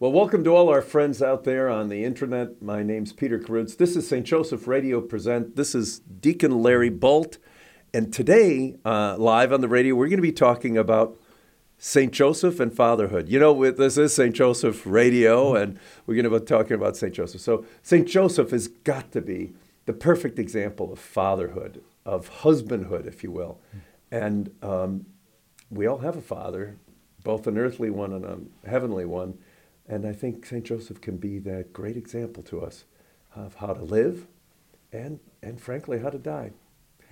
Well, welcome to all our friends out there on the internet. My name's Peter Karutz. This is St. Joseph Radio Present. This is Deacon Larry Boldt. And today, uh, live on the radio, we're going to be talking about St. Joseph and fatherhood. You know, this is St. Joseph Radio, and we're going to be talking about St. Joseph. So, St. Joseph has got to be the perfect example of fatherhood, of husbandhood, if you will. And um, we all have a father, both an earthly one and a heavenly one. And I think St. Joseph can be that great example to us of how to live and, and frankly, how to die.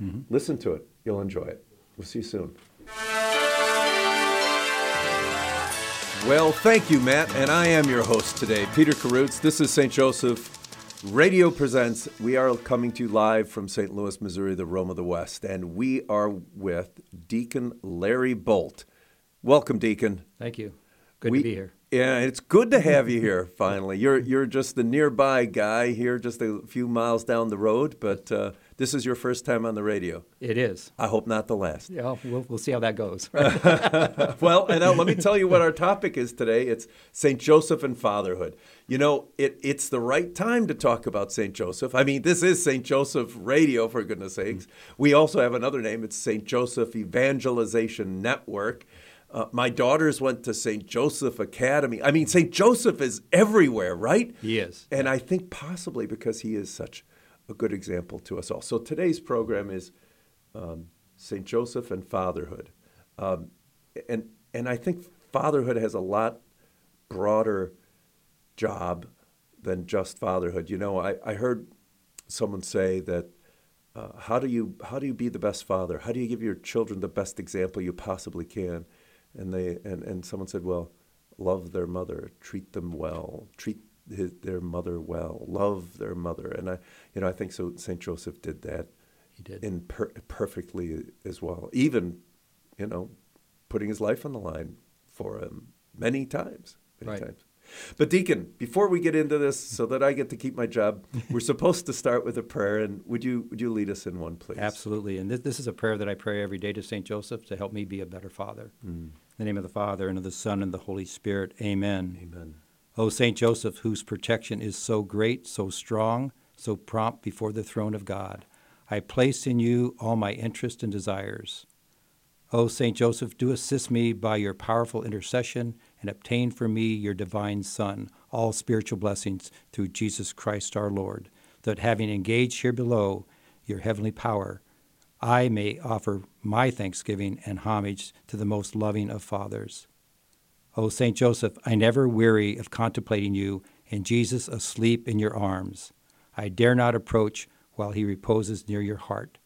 Mm-hmm. Listen to it. You'll enjoy it. We'll see you soon. Well, thank you, Matt. And I am your host today, Peter Karutz. This is St. Joseph Radio Presents. We are coming to you live from St. Louis, Missouri, the Rome of the West. And we are with Deacon Larry Boldt. Welcome, Deacon. Thank you. Good we, to be here. Yeah, it's good to have you here. Finally, you're you're just the nearby guy here, just a few miles down the road. But uh, this is your first time on the radio. It is. I hope not the last. Yeah, we'll, we'll see how that goes. well, and now let me tell you what our topic is today. It's Saint Joseph and fatherhood. You know, it, it's the right time to talk about Saint Joseph. I mean, this is Saint Joseph Radio, for goodness sakes. We also have another name. It's Saint Joseph Evangelization Network. Uh, my daughters went to St. Joseph Academy. I mean, St. Joseph is everywhere, right? He is. And I think possibly because he is such a good example to us all. So today's program is um, St. Joseph and fatherhood. Um, and, and I think fatherhood has a lot broader job than just fatherhood. You know, I, I heard someone say that uh, how do you how do you be the best father? How do you give your children the best example you possibly can? And they and, and someone said, well, love their mother, treat them well, treat his, their mother well, love their mother, and I, you know, I think so. Saint Joseph did that. He did in per- perfectly as well. Even, you know, putting his life on the line for him many times, many right. times. But Deacon, before we get into this, so that I get to keep my job, we're supposed to start with a prayer. And would you would you lead us in one, please? Absolutely. And this, this is a prayer that I pray every day to Saint Joseph to help me be a better father. Mm. In the name of the Father and of the Son and the Holy Spirit. Amen. Amen. O Saint Joseph, whose protection is so great, so strong, so prompt before the throne of God, I place in you all my interest and desires. O Saint Joseph, do assist me by your powerful intercession and obtain for me your divine Son, all spiritual blessings through Jesus Christ our Lord, that having engaged here below your heavenly power, I may offer my thanksgiving and homage to the most loving of fathers. O Saint Joseph, I never weary of contemplating you and Jesus asleep in your arms. I dare not approach while he reposes near your heart.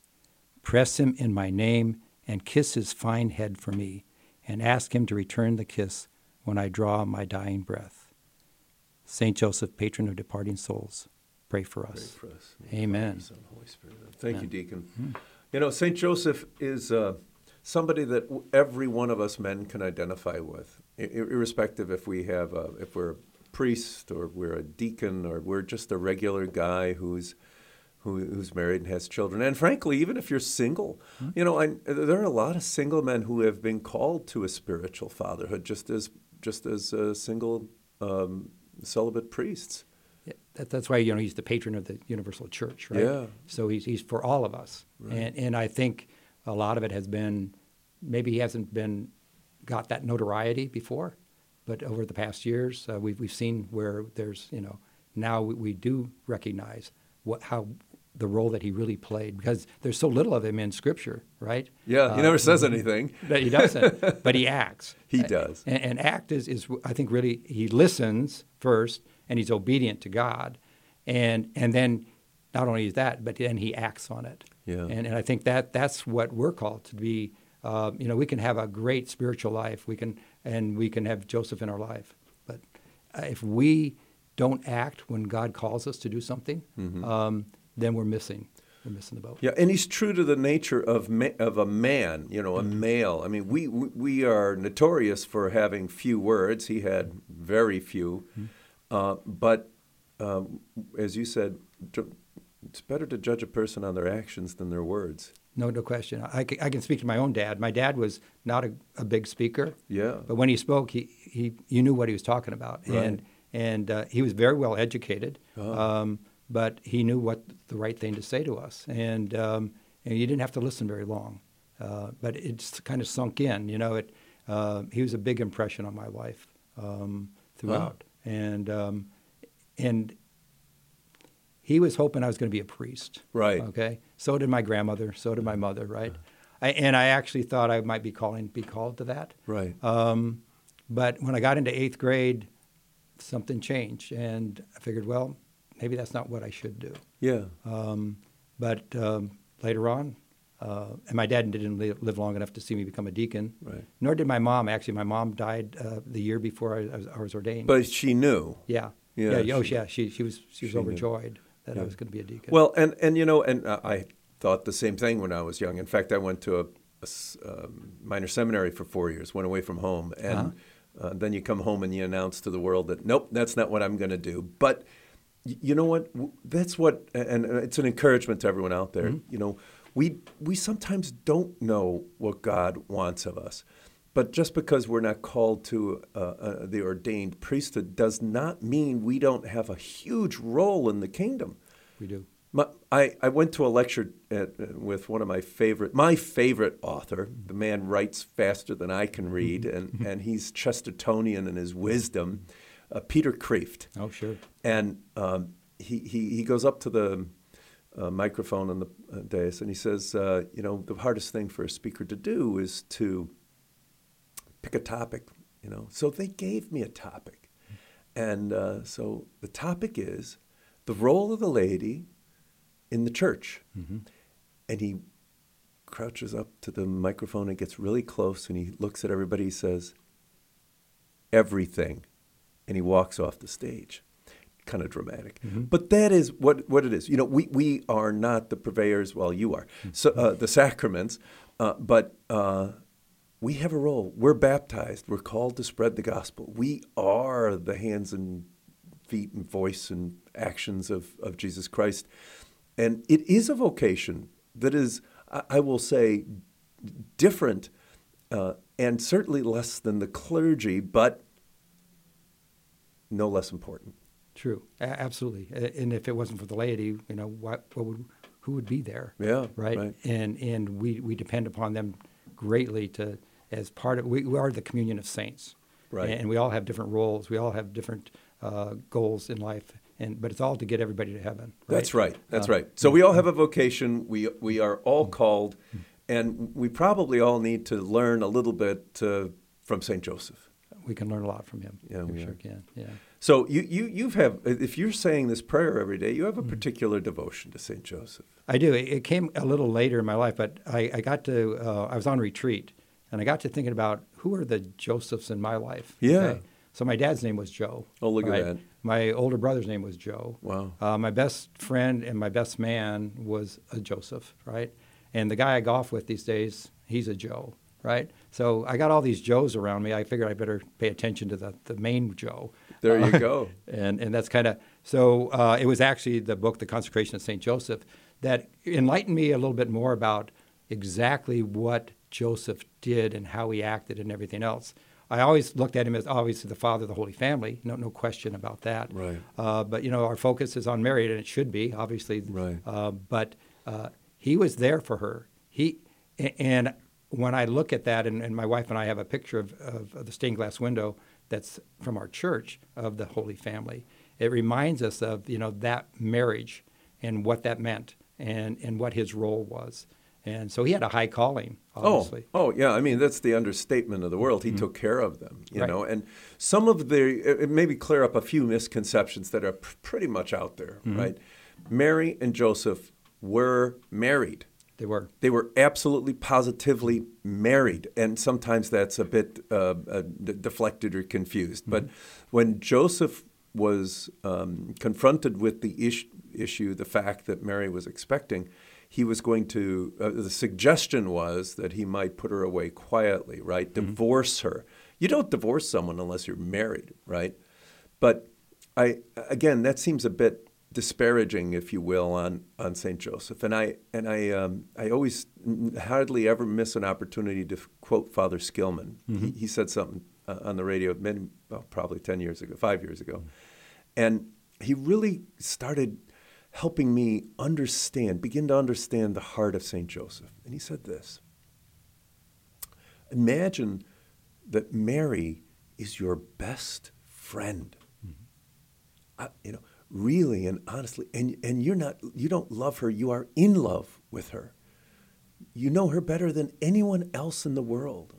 Press him in my name and kiss his fine head for me, and ask him to return the kiss when I draw my dying breath. Saint Joseph, patron of departing souls, pray for us. Pray for us. Amen. Son, Holy Spirit. Thank Amen. you, Deacon. Mm-hmm. You know, Saint Joseph is uh, somebody that every one of us men can identify with, irrespective if we have a, if we're a priest or we're a deacon or we're just a regular guy who's who, who's married and has children. And frankly, even if you're single, mm-hmm. you know, I, there are a lot of single men who have been called to a spiritual fatherhood, just as just as uh, single um, celibate priests. That, that's why you know he's the patron of the universal church, right? Yeah. So he's he's for all of us, right. and and I think a lot of it has been maybe he hasn't been got that notoriety before, but over the past years uh, we've we've seen where there's you know now we, we do recognize what how the role that he really played because there's so little of him in Scripture, right? Yeah, he uh, never says anything. But he doesn't. but he acts. He does. And, and, act is, is, I think, really he listens first and he's obedient to God, and and then not only is that, but then he acts on it. Yeah. And and I think that that's what we're called to be. Uh, you know, we can have a great spiritual life. We can and we can have Joseph in our life. But uh, if we don't act when God calls us to do something, um, then we're missing. We're missing the boat. Yeah, and he's true to the nature of ma- of a man, you know, a male. I mean, we we we are notorious for having few words. He had very few, uh, but um, as you said, it's better to judge a person on their actions than their words. No, no question. I, ca- I can speak to my own dad. My dad was not a, a big speaker, Yeah, but when he spoke, he, he you knew what he was talking about, Right. and and uh, he was very well educated. Oh. Um, but he knew what the right thing to say to us, and um, and you didn't have to listen very long. Uh, but it's kind of sunk in, you know. It uh, he was a big impression on my life um, throughout, and um, and he was hoping I was going to be a priest. Right. Okay. So did my grandmother. So did my mother. Right. I, and I actually thought I might be calling be called to that. right. Um, but when I got into eighth grade, something changed, and I figured, well, maybe that's not what I should do. yeah, Um, but um, later on, uh, and my dad didn't live long enough to see me become a deacon. right. Nor did my mom. Actually, my mom died uh, the year before I, I, was, I was ordained. But she knew. yeah, Yeah, yeah, oh she- yeah. She she was she was she knew. overjoyed that I was going to be a deacon. Well, and and you know, and uh, I thought the same thing when I was young. In fact, I went to a um, minor seminary for four years, went away from home, and Uh-huh. uh, then you come home and you announce to the world that nope, that's not what I'm going to do. But y- you know what? That's what, and it's an encouragement to everyone out there. Mm-hmm. You know, we we sometimes don't know what God wants of us. But just because we're not called to uh, uh, the ordained priesthood does not mean we don't have a huge role in the kingdom. we do. My, I, I went to a lecture at, uh, with one of my favorite, my favorite author. The man writes faster than I can read, and, and he's Chestertonian in his wisdom, uh, Peter Kreeft. Oh sure. And um, he, he, he goes up to the uh, microphone on the uh, dais and he says, uh, You know, the hardest thing for a speaker to do is to pick a topic, you know. So they gave me a topic. And uh, so the topic is the role of the lady in the church. And he crouches up to the microphone and gets really close and he looks at everybody. He says, Everything. And he walks off the stage. Kind of dramatic. But that is what, what it is. You know, we, we are not the purveyors, well, you are, so, uh, the sacraments, uh, but uh, we have a role. We're baptized. We're called to spread the gospel. We are the hands and feet and voice and actions of, of Jesus Christ. And it is a vocation that is, I, I will say, different uh, and certainly less than the clergy, but no less important. True, A- absolutely. And if it wasn't for the laity, you know, what, what would, who would be there? Yeah, right. right. And and we, we depend upon them greatly to as part of we, we are the communion of saints, Right. And we all have different roles. We all have different uh, goals in life, and but it's all to get everybody to heaven. Right? That's right. That's Uh, right. So we all have a vocation. We we are all called, and we probably all need to learn a little bit uh, from Saint Joseph. We can learn a lot from him. Yeah, we we sure are. can. Yeah. So you you you've have if you're saying this prayer every day, you have a particular devotion to Saint Joseph. I do. It, it came a little later in my life, but I, I got to, uh, I was on retreat, and I got to thinking about who are the Josephs in my life. Yeah. So my dad's name was Joe. Oh, look at that. My older brother's name was Joe. Wow. Uh, my best friend and my best man was a Joseph, right? And the guy I golf with these days, he's a Joe, right? So I got all these Joes around me. I figured I better pay attention to the, the main Joe. There you Uh, go. and and that's kind of so. Uh, it was actually the book, The Consecration of Saint Joseph, that enlightened me a little bit more about exactly what Joseph did and how he acted and everything else. I always looked at him as obviously the father of the Holy Family, no no question about that. Right. Uh, but you know, our focus is on Mary, and it should be obviously. Right. Uh, but uh, he was there for her. He and when I look at that, and, and my wife and I have a picture of, of, of the stained glass window that's from our church of the Holy Family. It reminds us of you know that marriage and what that meant, and and what his role was. And so he had a high calling, oh, obviously. Oh, oh, yeah. I mean, that's the understatement of the world. He mm-hmm. took care of them, you Right. know. And some of the maybe clear up a few misconceptions that are pr- pretty much out there, mm-hmm. right? Mary and Joseph were married. They were. They were absolutely positively married, and sometimes that's a bit uh, uh, d- deflected or confused. But when Joseph was um, confronted with the ish- issue, the fact that Mary was expecting, he was going to, uh, the suggestion was that he might put her away quietly, right? Divorce her. You don't divorce someone unless you're married, right? But I, again, that seems a bit disparaging, if you will, on, on St. Joseph. And I, and I, um, I always hardly ever miss an opportunity to quote Father Skillman. He, he said something uh, on the radio many, well, probably 10 years ago, five years ago. And he really started helping me understand, begin to understand the heart of St. Joseph. And he said this Imagine that Mary is your best friend. I, you know, really and honestly, and, and you're not, you don't love her, you are in love with her. You know her better than anyone else in the world.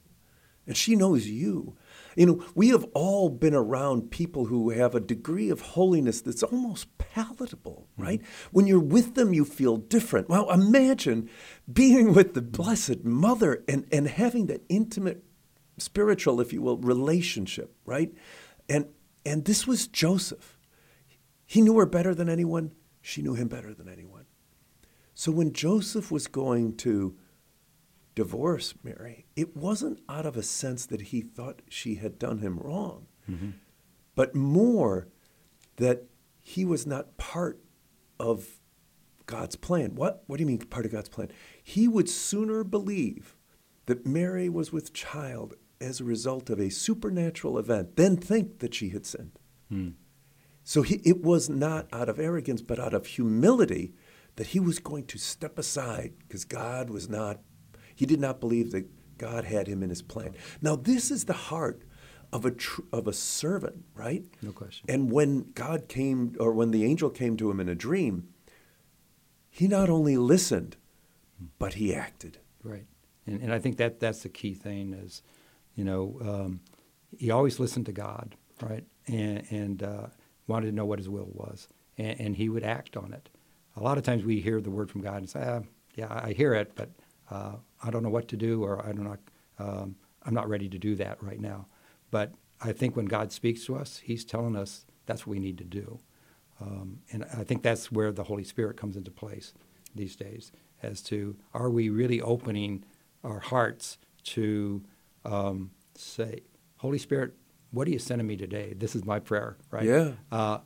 And she knows you. You know, we have all been around people who have a degree of holiness that's almost palatable, mm-hmm. right? When you're with them, you feel different. Well, imagine being with the Blessed Mother and, and having that intimate, spiritual, if you will, relationship, right? And, and this was Joseph. He knew her better than anyone, she knew him better than anyone. So when Joseph was going to divorce Mary, it wasn't out of a sense that he thought she had done him wrong, mm-hmm. but more that he was not part of God's plan. What? What do you mean part of God's plan? He would sooner believe that Mary was with child as a result of a supernatural event than think that she had sinned. Hmm. So he, it was not out of arrogance, but out of humility that he was going to step aside because God was not, he did not believe that God had him in his plan. Now, this is the heart of a, tr- of a servant, right? No question. And when God came, or when the angel came to him in a dream, he not only listened, but he acted. Right. And, and I think that that's the key thing is, you know, um, he always listened to God, right? And, and uh, wanted to know what his will was. And, and he would act on it. A lot of times we hear the word from God and say, ah, yeah, I hear it, but uh, I don't know what to do or I don't know, um, I'm not ready to do that right now. But I think when God speaks to us, he's telling us that's what we need to do. Um, and I think that's where the Holy Spirit comes into place these days as to are we really opening our hearts to um, say, Holy Spirit, what are you sending me today? This is my prayer, right? Yeah. Uh,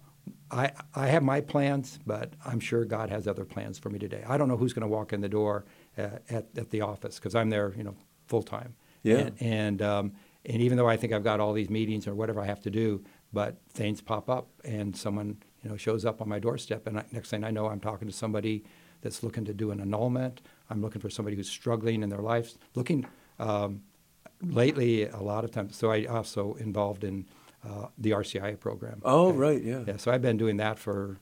I, I have my plans, but I'm sure God has other plans for me today. I don't know who's going to walk in the door uh, at, at the office because I'm there, you know, full time. Yeah. And, and, um, and even though I think I've got all these meetings or whatever I have to do, but things pop up and someone, you know, shows up on my doorstep, and I, next thing I know, I'm talking to somebody that's looking to do an annulment. I'm looking for somebody who's struggling in their life, looking um, lately a lot of times. So I also involved in uh, the RCIA program. Oh, right, yeah. Yeah, so I've been doing that for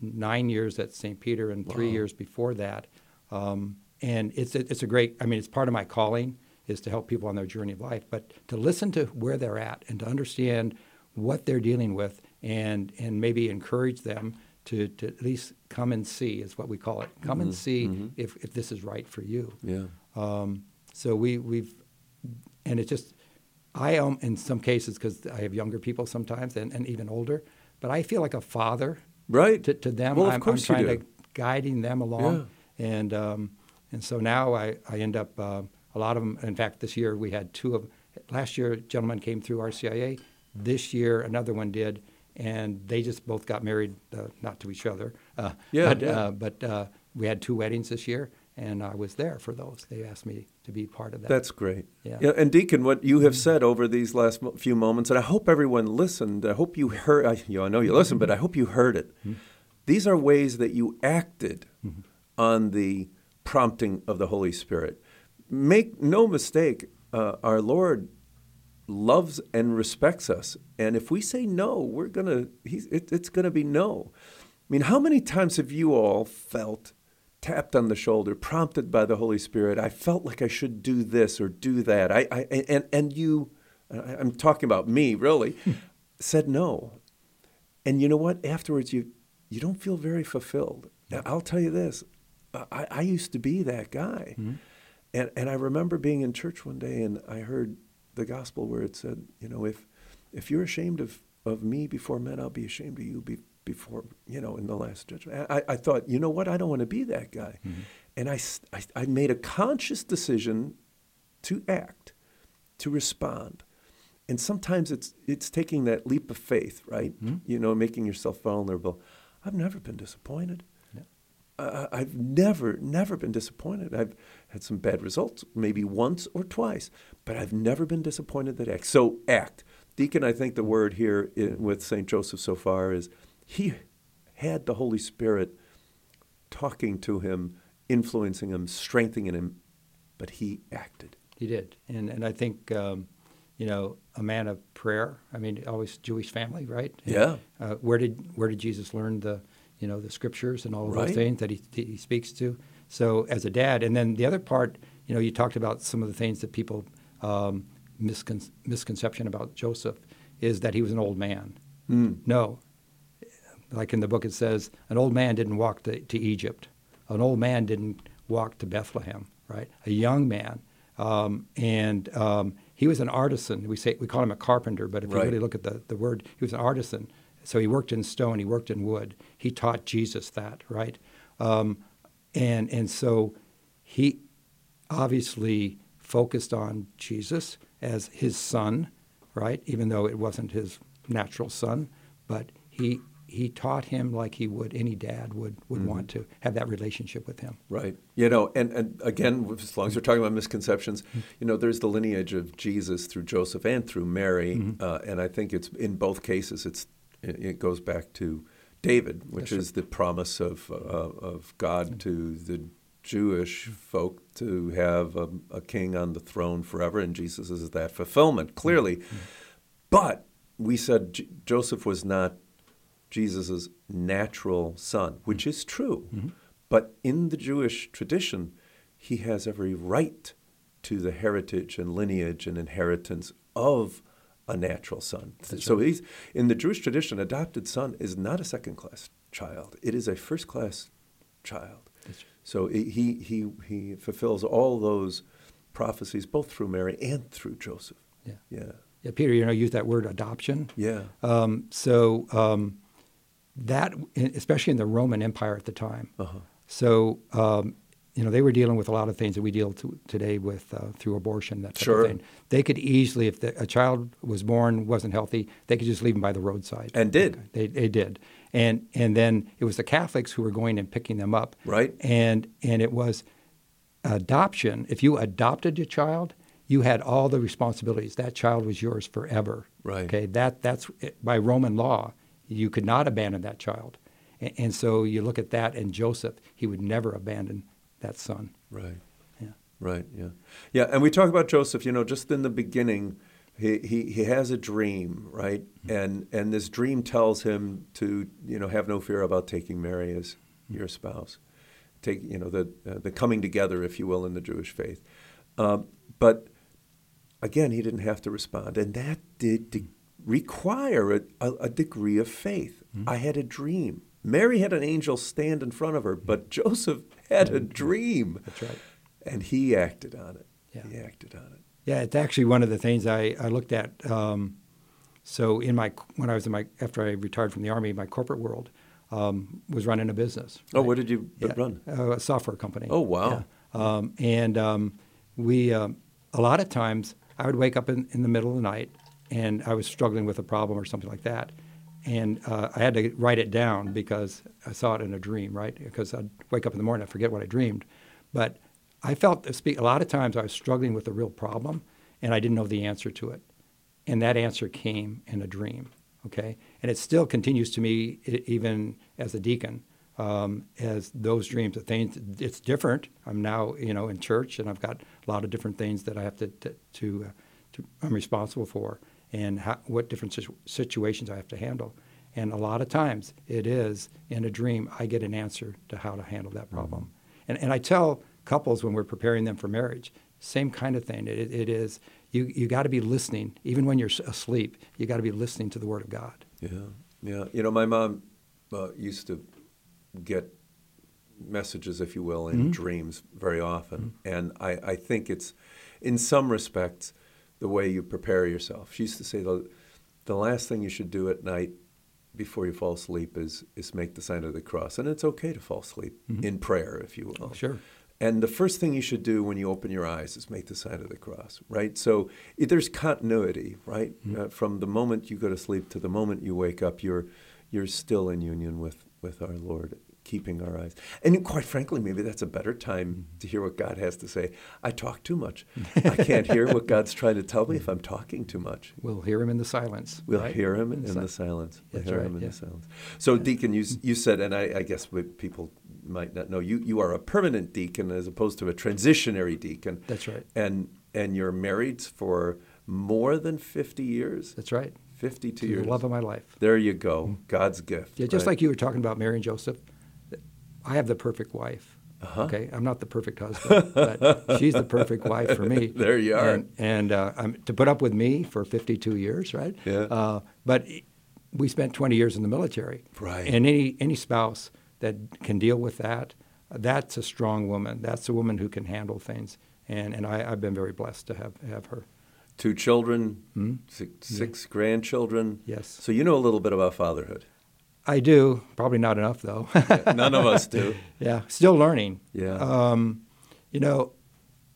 nine years at St. Peter and three Wow. years before that. Um, and it's a, it's a great, I mean, it's part of my calling is to help people on their journey of life, but to listen to where they're at and to understand what they're dealing with and, and maybe encourage them to, to at least come and see is what we call it. Come and see if, if this is right for you. Yeah. Um, so we, we've, and it's just, I am in some cases because I have younger people sometimes and, and even older, but I feel like a father Right. to, to them. Well, of I'm, course I'm you trying do. to guiding them along, and um, and so now I, I end up uh, a lot of them. In fact, this year we had two of. Last year, a gentleman came through RCIA. This year, another one did, and they just both got married, uh, not to each other. Uh, Yeah, but yeah. Uh, but uh, we had two weddings this year, and I was there for those. They asked me to be part of that. That's great. Yeah. And Deacon, what you have mm-hmm. said over these last few moments, and I hope everyone listened. I hope you heard. I, you know, I know you listened, but I hope you heard it. Mm-hmm. These are ways that you acted mm-hmm. on the prompting of the Holy Spirit. Make no mistake, uh, our Lord loves and respects us, and if we say no, we're gonna. He's, it, it's gonna be no. I mean, how many times have you all felt? Tapped on the shoulder, prompted by the Holy Spirit. I felt like I should do this or do that. I, I and and you, I'm talking about me really, said no. And you know what? Afterwards, you you don't feel very fulfilled. Now, I'll tell you this: I, I used to be that guy. Mm-hmm. And, and I remember being in church one day and I heard the gospel where it said, you know, if, if you're ashamed of, of me before men, I'll be ashamed of you be, before, you know, in the last judgment. I, I thought, you know what? I don't want to be that guy. Mm-hmm. And I, I, I made a conscious decision to act, to respond. And sometimes it's, it's taking that leap of faith, right? You know, making yourself vulnerable. I've never been disappointed. I've never, never been disappointed. I've had some bad results, maybe once or twice, but I've never been disappointed that act. So act. Deacon, I think the word here i with St. Joseph so far is he had the Holy Spirit talking to him, influencing him, strengthening him, but he acted. He did, and and I think um, you know a man of prayer. I mean, always Jewish family, right? And, Yeah. Uh, where did where did Jesus learn the you know the scriptures and all of Right. those things that he he speaks to? So as a dad, and then the other part, you know, you talked about some of the things that people um, miscon- misconception about Joseph is that he was an old man. No, like in the book it says, an old man didn't walk to, to Egypt. An old man didn't walk to Bethlehem, right? A young man. Um, and um, he was an artisan. We say we call him a carpenter, but if Right. you really look at the, the word, he was an artisan. So he worked in stone, he worked in wood. He taught Jesus that, right? Um, and and so he obviously focused on Jesus as his son, right? Even though it wasn't his natural son, but he he taught him like he would any dad would would want mm-hmm. to have that relationship with him. Right. You know, and, and again, as long as we're talking about misconceptions, mm-hmm. you know, there's the lineage of Jesus through Joseph and through Mary, mm-hmm. uh, and I think it's in both cases. It's it, it goes back to David, which That's is the promise of uh, of God to the Jewish folk to have a, a king on the throne forever, and Jesus is that fulfillment clearly. But we said J- Joseph was not Jesus' natural son, which is true. But in the Jewish tradition, he has every right to the heritage and lineage and inheritance of a natural son. so he's in the Jewish tradition, adopted son is not a second class child. It is a first class child. So he, he, he, he fulfills all those prophecies both through Mary and through Joseph. Yeah. Yeah. Yeah, Peter, you know, use that word adoption. Yeah. Um, so um, that, especially in the Roman Empire at the time. Uh-huh. So um, you know, they were dealing with a lot of things that we deal to, today with uh, through abortion, that type Sure. of thing. They could easily, if the, a child was born wasn't healthy, they could just leave him by the roadside. And did. They, they did, and and then it was the Catholics who were going and picking them up. Right. And and it was adoption. If you adopted a child, you had all the responsibilities. That child was yours forever. Right. Okay. That that's by Roman law, you could not abandon that child. And, and so you look at that, and Joseph, he would never abandon that son. Right. Yeah. Right. Yeah. Yeah. And we talk about Joseph. You know, just in the beginning, he he, he has a dream, right? And and this dream tells him to you know have no fear about taking Mary as your spouse, take you know the uh, the coming together, if you will, in the Jewish faith. Um, but again, he didn't have to respond, and that did require a, a, degree of faith. I had a dream. Mary had an angel stand in front of her, but Joseph had a dream. That's right. And he acted on it. Yeah. He acted on it. Yeah, it's actually one of the things I, I looked at. Um, so in my when I was in my after I retired from the army, my corporate world um, was running a business. Oh, what did you Yeah, run? uh, a software company. Oh, wow. Yeah. Um, and um, we um, a lot of times I would wake up in, in the middle of the night and I was struggling with a problem or something like that, and uh, I had to write it down because I saw it in a dream, right? Because I'd wake up in the morning, I forget what I dreamed, but I felt a lot of times I was struggling with a real problem and I didn't know the answer to it, and that answer came in a dream. Okay, and it still continues to me even as a deacon um, as those dreams of things. It's different. I'm now, you know, in church, and I've got a lot of different things that I have to to, to, uh, to I'm responsible for, and how, what different situ- situations I have to handle. And a lot of times, it is in a dream I get an answer to how to handle that problem. Mm-hmm. And and I tell couples when we're preparing them for marriage, same kind of thing. It, it is you you got to be listening, even when you're asleep. You got to be listening to the Word of God. Yeah. Yeah. You know, my mom uh, used to get messages, if you will, in mm-hmm. dreams very often. Mm-hmm. And I, I think it's, in some respects, the way you prepare yourself. She used to say the, the last thing you should do at night before you fall asleep is, is make the sign of the cross. And it's okay to fall asleep in prayer, if you will. Sure. And the first thing you should do when you open your eyes is make the sign of the cross, right? So there's continuity, right? Uh, from the moment you go to sleep to the moment you wake up, you're you're still in union with with our Lord, keeping our eyes. And quite frankly, maybe that's a better time to hear what God has to say. I talk too much. I can't hear what God's trying to tell me if I'm talking too much. We'll hear him in the silence. We'll right? hear him in, the the silence. We'll hear right, him in yeah. the silence. So, Deacon, you, you said, and I, I guess people might not know, you, you are a permanent deacon as opposed to a transitionary deacon. That's right. And, and you're married for more than 50 years? That's right. 52 To years. the love of my life. There you go. Mm-hmm. God's gift. Yeah, just right? like you were talking about Mary and Joseph, I have the perfect wife. Uh-huh. Okay, I'm not the perfect husband, but she's the perfect wife for me. There you are. And, and uh, to put up with me for 52 years, right? Yeah. Uh, but we spent 20 years in the military. Right. And any any spouse that can deal with that, that's a strong woman. That's a woman who can handle things. And and I, I've been very blessed to have have her. Two children, six, six grandchildren. Yes. So you know a little bit about fatherhood. I do, probably not enough though. None of us do. Yeah, still learning. Yeah. Um, you know,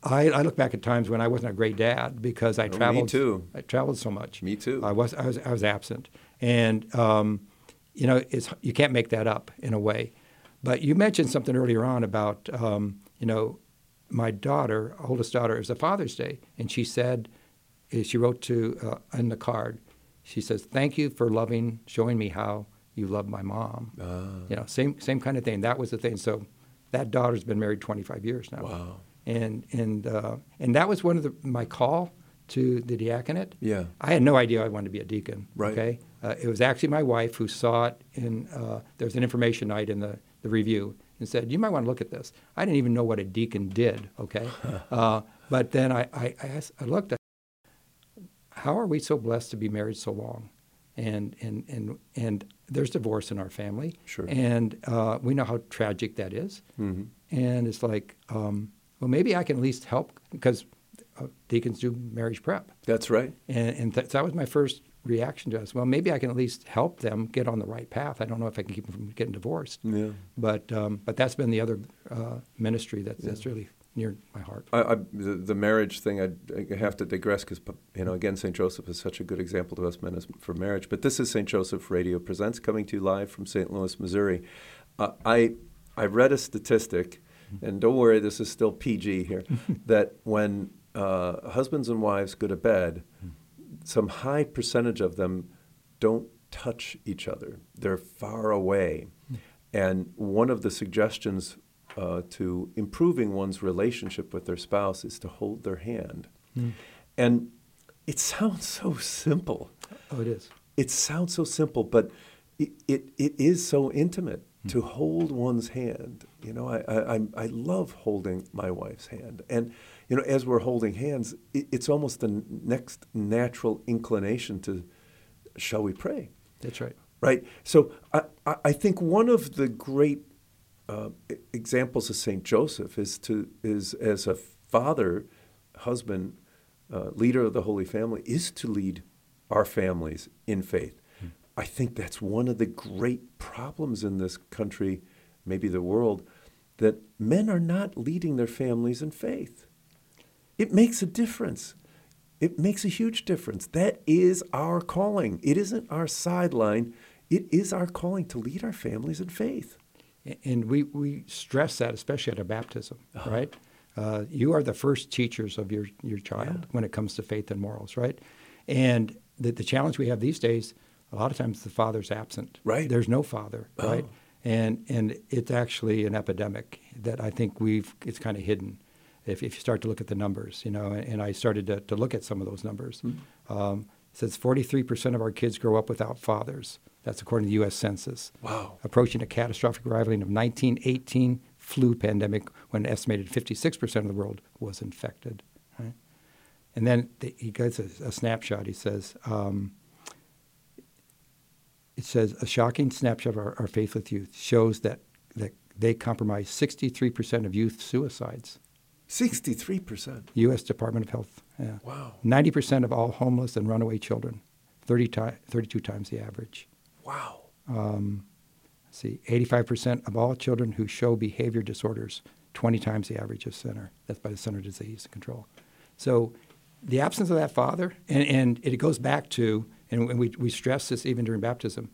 I, I look back at times when I wasn't a great dad because I Oh, me traveled. too. I traveled so much. Me too. I was I was I was absent, and um, you know, it's you can't make that up in a way. But you mentioned something earlier on about um, you know, my daughter, oldest daughter, is a Father's Day, and she said, eh, she wrote to uh, in the card, she says, "Thank you for loving, showing me how you love my mom." Ah. You know, same same kind of thing. That was the thing. So that daughter's been married 25 years now. Wow. And and uh, and that was one of the my call to the diaconate. Yeah. I had no idea I wanted to be a deacon. Right. Okay. Uh, it was actually my wife who saw it in. Uh, there was an information night in the the review and said, "You might want to look at this." I didn't even know what a deacon did. Okay. uh, but then I I, I, asked, I looked at how are we so blessed to be married so long? And, and, and, and there's divorce in our family. Sure. And uh, we know how tragic that is. Mhm. And it's like, um, well, maybe I can at least help because uh, deacons do marriage prep. That's right. And, and th- that was my first reaction to us. Well, maybe I can at least help them get on the right path. I don't know if I can keep them from getting divorced. Yeah. But, um, but that's been the other uh, ministry that, that's really near my heart. I, I, the, the marriage thing, I, I have to digress because, you know, again, St. Joseph is such a good example to us men as, for marriage. But this is St. Joseph Radio Presents, coming to you live from St. Louis, Missouri. Uh, I, I read a statistic, and don't worry, this is still PG here, that when uh, husbands and wives go to bed, some high percentage of them don't touch each other. They're far away. And one of the suggestions uh, to improving one's relationship with their spouse is to hold their hand. And it sounds so simple. Oh, it is. It sounds so simple, but it, it, it is so intimate to hold one's hand. You know, I, I, I'm- love holding my wife's hand. And, you know, as we're holding hands, it, it's almost the next natural inclination to, shall we pray? That's right. right? So I, I I think one of the great uh, examples of Saint Joseph is to is as a father, husband, uh, leader of the Holy Family, is to lead our families in faith. I think that's one of the great problems in this country, maybe the world, that men are not leading their families in faith. It makes a difference. It makes a huge difference. That is our calling. It isn't our sideline. It is our calling to lead our families in faith. And we, we stress that, especially at a baptism, right? Uh, you are the first teachers of your, your child when it comes to faith and morals, right? And the, the challenge we have these days, a lot of times the father's absent. Right. There's no father, Oh. right? And, and it's actually an epidemic that I think we've, it's kind of hidden if, if you start to look at the numbers, you know, and, I started to, to look at some of those numbers. Um, it says 43% of our kids grow up without fathers. That's according to the U.S. Census Wow. approaching a catastrophic rivaling of 1918 flu pandemic when an estimated 56% of the world was infected. Right? And then the, he gives a, a snapshot. He says, um, it says, a shocking snapshot of our, our faithless youth shows that, that they compromise 63% of youth suicides. 63%. U.S. Department of Health. Yeah. Wow. 90% of all homeless and runaway children, 30 ti- 32 times the average. Wow. Um, see, 85% of all children who show behavior disorders, 20 times the average of center. That's by the Center of Disease Control. So the absence of that father, and, and it goes back to, and we, we stress this even during baptism,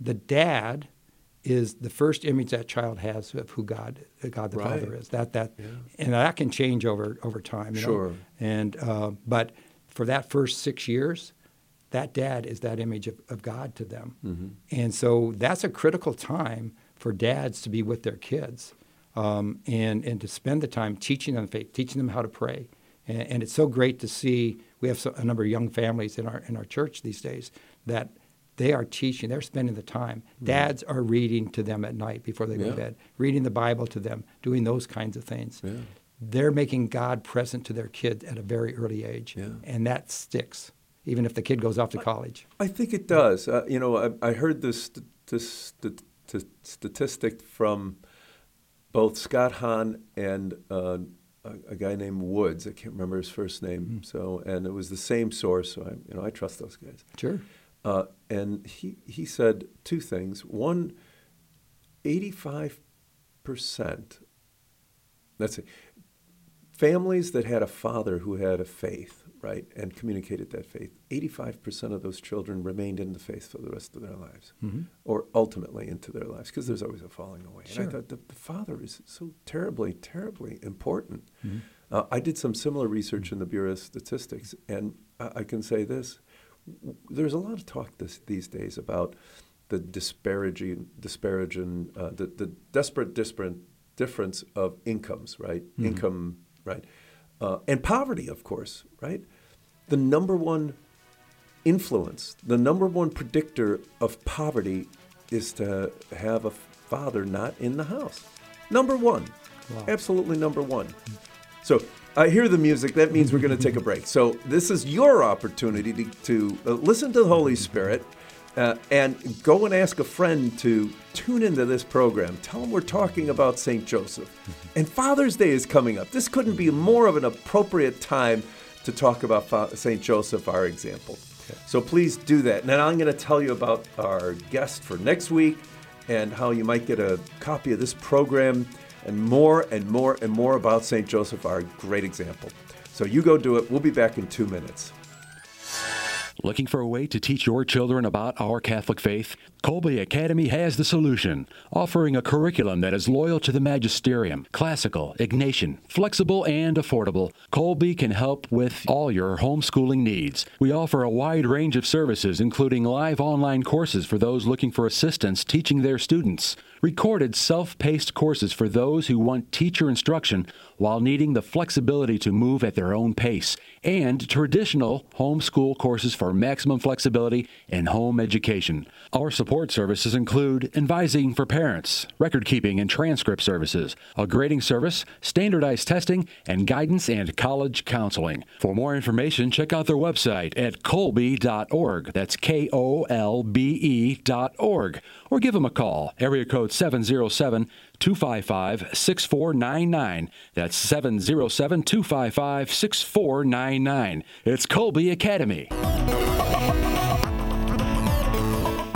the dad is the first image that child has of who God, God the Right. Father is. That that, Yeah. and that can change over over time. You know? Sure. And uh, but for that first six years, that dad is that image of, of God to them. Mm-hmm. And so that's a critical time for dads to be with their kids um, and, and to spend the time teaching them faith, teaching them how to pray. And, and it's so great to see we have so, a number of young families in our, in our church these days that they are teaching, they're spending the time. Dads are reading to them at night before they go Yeah. to bed, reading the Bible to them, doing those kinds of things. Yeah. They're making God present to their kids at a very early age. Yeah. And that sticks, even if the kid goes off to college. I think it does. Uh, you know, I, I heard this, st- this st- st- statistic from both Scott Hahn and uh, a, a guy named Woods. I can't remember his first name. So, and it was the same source. So, I, you know, I trust those guys. Sure. Uh, and he, he said two things. One, 85%, that's it, families that had a father who had a faith, right, and communicated that faith, 85% of those children remained in the faith for the rest of their lives, or ultimately into their lives, because there's always a falling away. And I thought the, the father is so terribly, terribly important. Mm-hmm. Uh, I did some similar research in the Bureau of Statistics, and I, I can say this: there's a lot of talk this, these days about the disparaging, disparaging, uh, the, the desperate, disparate difference of incomes, right? Income, right, uh, and poverty, of course, right. The number one influence, the number one predictor of poverty, is to have a father not in the house. Number one, Wow. absolutely number one. So I hear the music. That means we're going to take a break. So this is your opportunity to, to uh, listen to the Holy Spirit uh, and go and ask a friend to tune into this program. Tell them we're talking about St. Joseph. And Father's Day is coming up. This couldn't be more of an appropriate time to talk about St. Joseph, our example. So please do that. And then I'm going to tell you about our guest for next week and how you might get a copy of this program and more and more and more about St. Joseph, our great example. So you go do it. We'll be back in two minutes. Looking for a way to teach your children about our Catholic faith? Kolbe Academy has the solution, offering a curriculum that is loyal to the magisterium, classical, Ignatian, flexible, and affordable. Kolbe can help with all your homeschooling needs. We offer a wide range of services, including live online courses for those looking for assistance teaching their students, recorded self paced courses for those who want teacher instruction while needing the flexibility to move at their own pace, and traditional homeschool courses for maximum flexibility in home education. Our support services include advising for parents, record keeping and transcript services, a grading service, standardized testing, and guidance and college counseling. For more information, check out their website at kolbe.org. That's K O L B E dot org. Or give them a call, area code 707 255 6499. That's 707 255 6499. It's Kolbe Academy.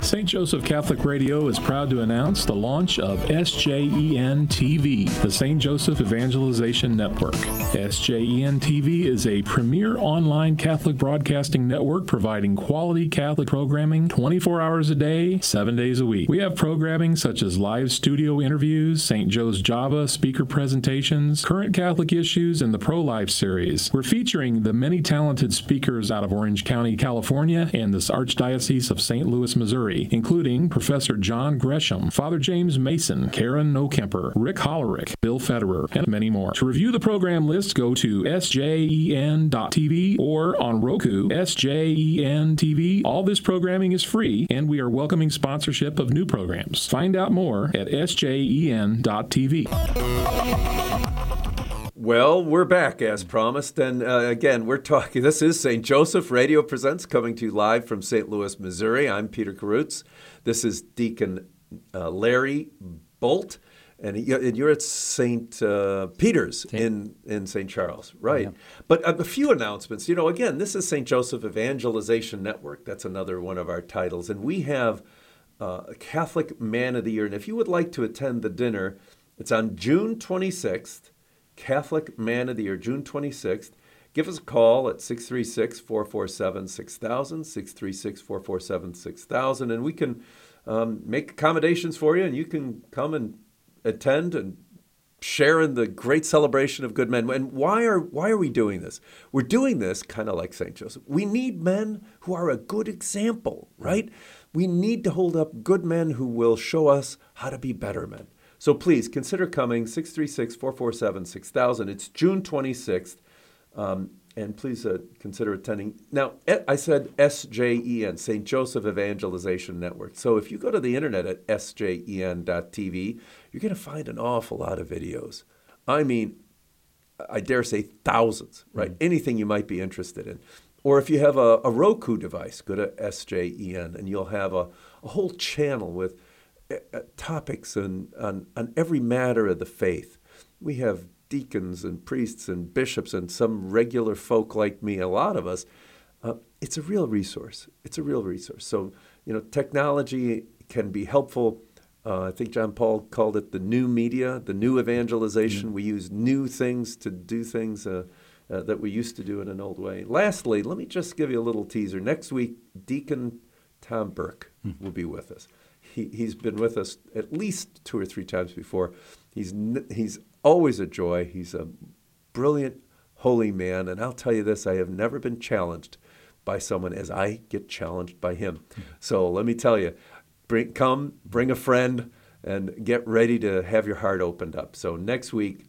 St. Joseph Catholic Radio is proud to announce the launch of SJEN TV, the St. Joseph Evangelization Network. SJEN TV is a premier online Catholic broadcasting network providing quality Catholic programming 24 hours a day, 7 days a week. We have programming such as live studio interviews, St. Joe's Java speaker presentations, current Catholic issues, and the Pro Life series. We're featuring the many talented speakers out of Orange County, California, and the Archdiocese of St. Louis, Missouri, including Professor John Gresham, Father James Mason, Karen Nokemper, Rick Hollerick, Bill Federer, and many more. To review the program list, go to sjen.tv or on Roku, SJEN TV. All this programming is free, and we are welcoming sponsorship of new programs. Find out more at sjen.tv. Well, we're back as promised. And uh, again, we're talking. This is St. Joseph Radio Presents coming to you live from St. Louis, Missouri. I'm Peter Karutz. This is Deacon uh, Larry Boldt. and, he, and you're at St. Uh, Peter's in, in St. Charles, right? Yeah. But a, a few announcements. You know, again, this is St. Joseph Evangelization Network. That's another one of our titles. And we have uh, a Catholic Man of the Year. And if you would like to attend the dinner, it's on June 26th, Catholic Man of the Year, June 26th. Give us a call at 636 447 6000, 636 447 6000, and we can um, make accommodations for you, and you can come and attend and share in the great celebration of good men. And why are why are we doing this? We're doing this kind of like St. Joseph. We need men who are a good example, right? We need to hold up good men who will show us how to be better men. So please consider coming 636 447 6000. It's June 26th. Um, and please uh, consider attending. Now, I said SJEN, St. Joseph Evangelization Network. So if you go to the internet at sjen.tv, you're going to find an awful lot of videos. I mean, I dare say thousands, right? Anything you might be interested in. Or if you have a, a Roku device, go to SJEN and you'll have a, a whole channel with topics and, on, on every matter of the faith. We have deacons and priests and bishops and some regular folk like me, a lot of us, uh, it's a real resource. It's a real resource. So, you know, technology can be helpful. Uh, I think John Paul called it the new media, the new evangelization. Mm-hmm. We use new things to do things uh, uh, that we used to do in an old way. Lastly, let me just give you a little teaser. Next week, Deacon Tom Burke mm-hmm. will be with us. He, he's been with us at least two or three times before. He's, he's always a joy. He's a brilliant, holy man. And I'll tell you this I have never been challenged by someone as I get challenged by him. So let me tell you bring, come, bring a friend, and get ready to have your heart opened up. So next week,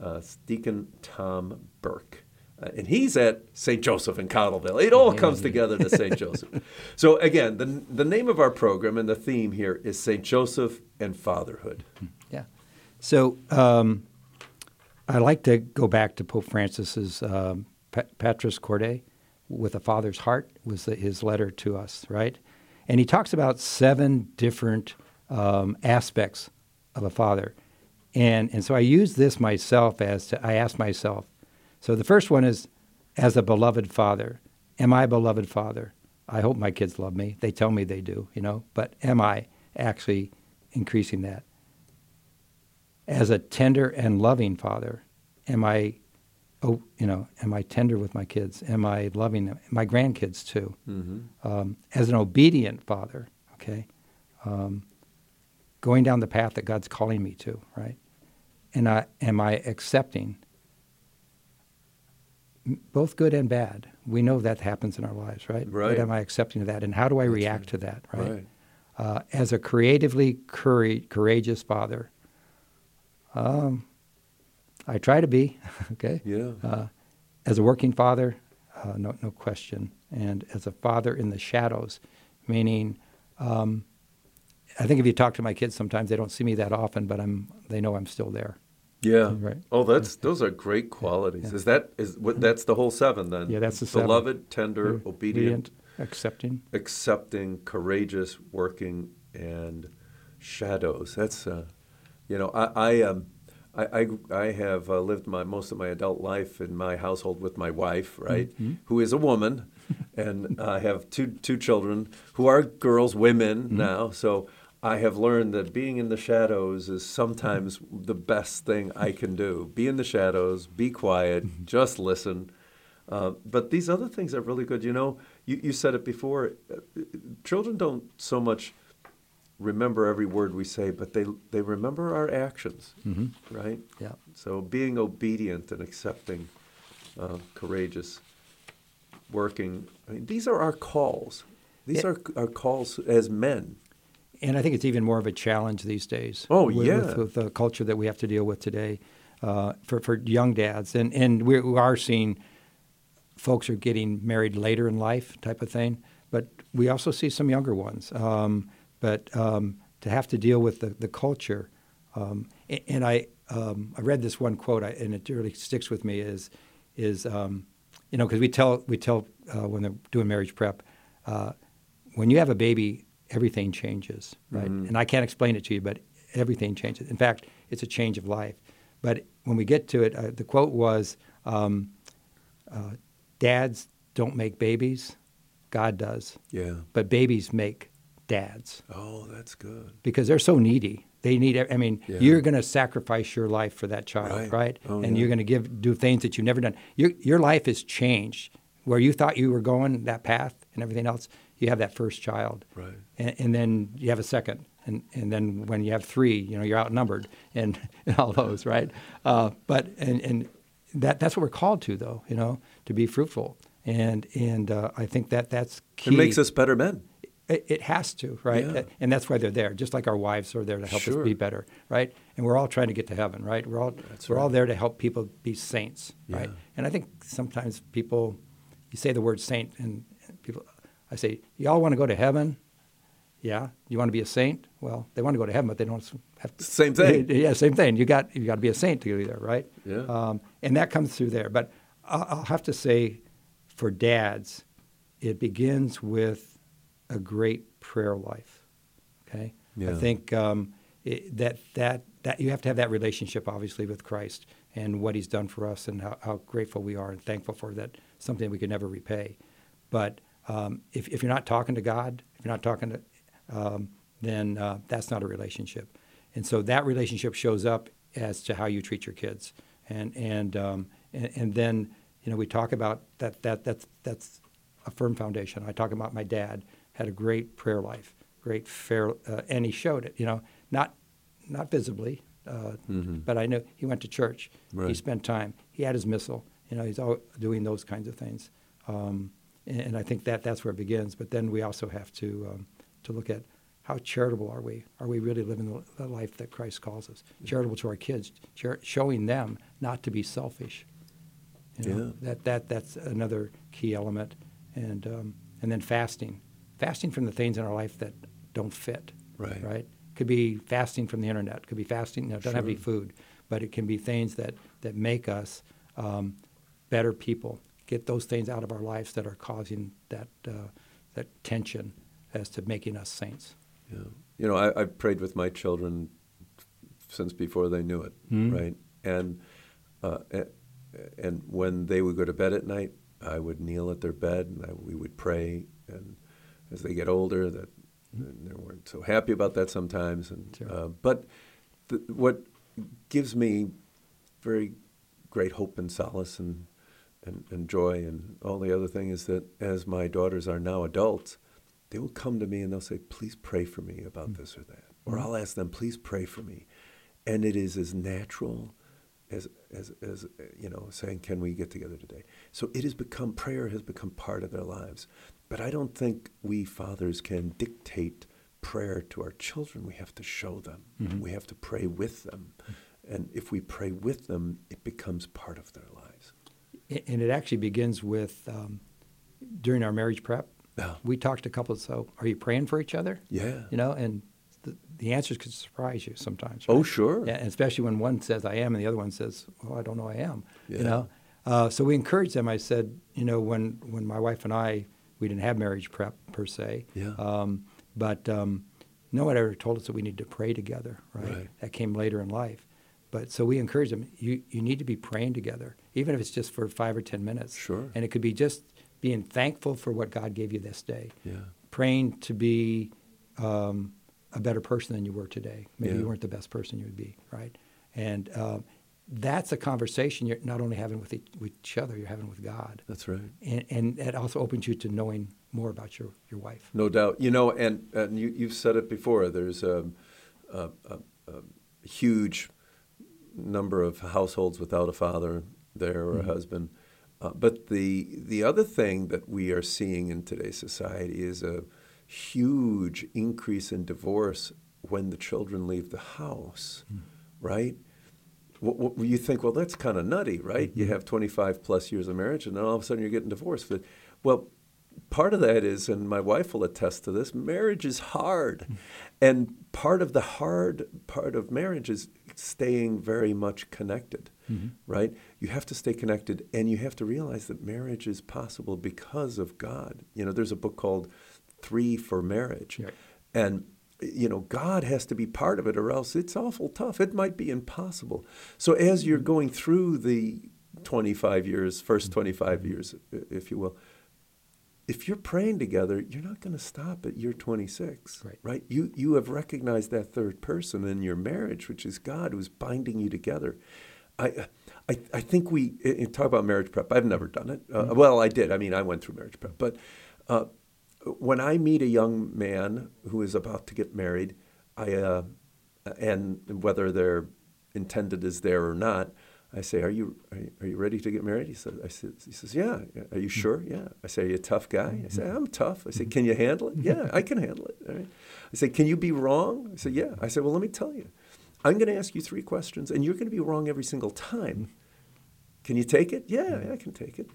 uh, Deacon Tom Burke. Uh, and he's at St. Joseph in Cottleville. It all comes together to St. Joseph. So, again, the, the name of our program and the theme here is St. Joseph and Fatherhood. Yeah. So um, I like to go back to Pope Francis's um, Patris Corde, with a father's heart was the, his letter to us, right? And he talks about seven different um, aspects of a father, and and so I use this myself as to I ask myself. So the first one is, as a beloved father, am I a beloved father? I hope my kids love me. They tell me they do, you know, but am I actually increasing that? as a tender and loving father, am I, oh, you know, am I tender with my kids? Am I loving them? My grandkids too. Mm-hmm. Um, as an obedient father, okay, um, going down the path that God's calling me to, right? And I, am I accepting both good and bad? We know that happens in our lives, right? Right. But am I accepting of that? And how do I That's react right. to that, right? right. Uh, as a creatively courageous father, um, I try to be, okay? Yeah. Uh, as a working father, uh, no, no question. And as a father in the shadows, meaning, um, I think if you talk to my kids, sometimes they don't see me that often, but I'm, they know I'm still there. Yeah. Right. Oh, that's those are great qualities. Is that is what that's the whole seven then? Yeah, that's the seven. Beloved, tender, obedient, obedient, accepting, accepting, courageous, working, and shadows. That's uh, you know, I, I um, I, I, I have uh, lived my most of my adult life in my household with my wife, right, mm-hmm. who is a woman, and I have two two children who are girls, women mm-hmm. now. So I have learned that being in the shadows is sometimes the best thing I can do. Be in the shadows, be quiet, mm-hmm. just listen. Uh, but these other things are really good. You know, you, you said it before. Uh, children don't so much remember every word we say, but they they remember our actions, mm-hmm. right? Yeah. So being obedient and accepting, uh, courageous, working. I mean, these are our calls. These it, are our calls as men. And I think it's even more of a challenge these days. Oh with, yeah. With, with, the culture that we have to deal with today, uh, for for young dads, and and we are seeing folks are getting married later in life, type of thing. But we also see some younger ones. Um, but um, to have to deal with the, the culture. Um, and, and, I, um, I read this one quote, I, and it really sticks with me. Is, is um, you know, because we tell we tell uh, when they're doing marriage prep, uh, when you have a baby, everything changes, right? Mm-hmm. And I can't explain it to you, but everything changes. In fact, it's a change of life. But when we get to it, uh, the quote was, um, uh, "Dads don't make babies, God does. Yeah. But babies make dads Oh, that's good. because they're so needy. They need. I mean, Yeah. you're going to sacrifice your life for that child, Right. right? Oh, and yeah. you're going to give do things that you've never done. Your your life has changed. Where you thought you were going that path and everything else, you have that first child, Right. And, and then you have a second, and and then when you have three, you know, you're outnumbered, and, and all those, right? Uh, but and and that that's what we're called to, though, you know, to be fruitful, and and uh, I think that that's key. It makes us better men. It, it has to, right? Yeah. And that's why they're there. Just like our wives are there to help Sure. us be better, right? And we're all trying to get to heaven, right? We're all That's we're all there to help people be saints, right? And I think sometimes people, you say the word saint, and people, I say, y'all want to go to heaven? Yeah. You want to be a saint? Well, they want to go to heaven, but they don't have to. Same thing. Yeah, same thing. You got you got to be a saint to go there, right? Yeah. Um, and that comes through there. But I'll, have to say, for dads, it begins with a great prayer life. Okay. Yeah. I think um, it, that that that you have to have that relationship, obviously, with Christ and what He's done for us, and how, how grateful we are and thankful for that. Something we could never repay. But um, if if you're not talking to God, if you're not talking to, um, then uh, that's not a relationship. And so that relationship shows up as to how you treat your kids, and and um, and, and then you know we talk about that that that's that's a firm foundation. I talk about my dad had a great prayer life, great fair, uh, and he showed it. You know, not not visibly, uh, but I know he went to church. He spent time. He had his missal. You know, he's all doing those kinds of things. Um, and, I think that that's where it begins. But then we also have to um, to look at how charitable are we? Are we really living the, the life that Christ calls us? Charitable to our kids, char- showing them not to be selfish. You know, Yeah. That that that's another key element, and um, and then fasting, fasting from the things in our life that don't fit. Right. Right. Could be fasting from the internet. Could be fasting. You know, don't have any Sure. food, but it can be things that that make us um, better people. Get those things out of our lives that are causing that uh, that tension as to making us saints. Yeah. You know, I, I've prayed with my children since before they knew it, right? And uh, and when they would go to bed at night, I would kneel at their bed and I, we would pray. And as they get older, that and they weren't so happy about that sometimes. And Sure. uh, but what gives me very great hope and solace and, and, and joy and all the other thing is that as my daughters are now adults, they will come to me and they'll say, please pray for me about mm. this or that. Or mm. I'll ask them, please pray for me. And it is as natural as, as, as you know, saying, can we get together today? So it has become, prayer has become part of their lives. But I don't think we fathers can dictate prayer to our children. We have to show them. Mm-hmm. We have to pray with them. Mm. And if we pray with them, it becomes part of their lives. And it actually begins with um, during our marriage prep. We talked to couples. So, are you praying for each other? Yeah. You know, and the, the answers could surprise you sometimes. Oh, sure. Yeah, and especially when one says I am and the other one says, "Well, I don't know I am." Yeah. You know, uh, so we encouraged them. I said, you know, when when my wife and I we didn't have marriage prep per se. Yeah. Um, but um, no one ever told us that we need to pray together. Right. Right. That came later in life. But so we encourage them. You you need to be praying together, even if it's just for five or ten minutes. Sure. And it could be just being thankful for what God gave you this day Yeah. praying to be um, a better person than you were today. Maybe Yeah. you weren't the best person you would be, right? And um, that's a conversation you're not only having with each, with each other, you're having with God. That's right. And, and that also opens you to knowing more about your, your wife. No doubt. You know, and, and you, you've said it before. There's a, a, a, a huge number of households without a father there or a mm-hmm. husband. Uh, but the the other thing that we are seeing in today's society is a huge increase in divorce when the children leave the house, hmm. right? What, what, you think, well, that's kind of nutty, right? You mm-hmm. have 25 plus years of marriage, and then all of a sudden you're getting divorced. But, well, part of that is, and my wife will attest to this, marriage is hard. And part of the hard part of marriage is staying very much connected, mm-hmm. right? You have to stay connected, and you have to realize that marriage is possible because of God. You know, there's a book called Three for Marriage. Right. And you know, God has to be part of it, or else it's awful tough. It might be impossible. So as you're mm-hmm. going through the 25 years, first mm-hmm. 25 years, if you will, if you're praying together, you're not going to stop at year 26, Right. right? You you have recognized that third person in your marriage, which is God, who's binding you together. I I, I think we talk about marriage prep. I've never done it. Uh, Well, I did. I mean, I went through marriage prep, but uh, when I meet a young man who is about to get married, I uh, and whether their intended is there or not, I say, "Are you are you, are you ready to get married?" He says, "I said, he says, yeah. Are you hmm. sure? Yeah." I say, "Are you a tough guy?" I say, hmm. "I'm tough." I say, hmm. "Can you handle it?" "Yeah, I can handle it." All right. I say, "Can you be wrong?" I say, "Yeah." I say, "Well, let me tell you. I'm going to ask you three questions, and you're going to be wrong every single time. Can you take it?" "Yeah, yeah I can take it."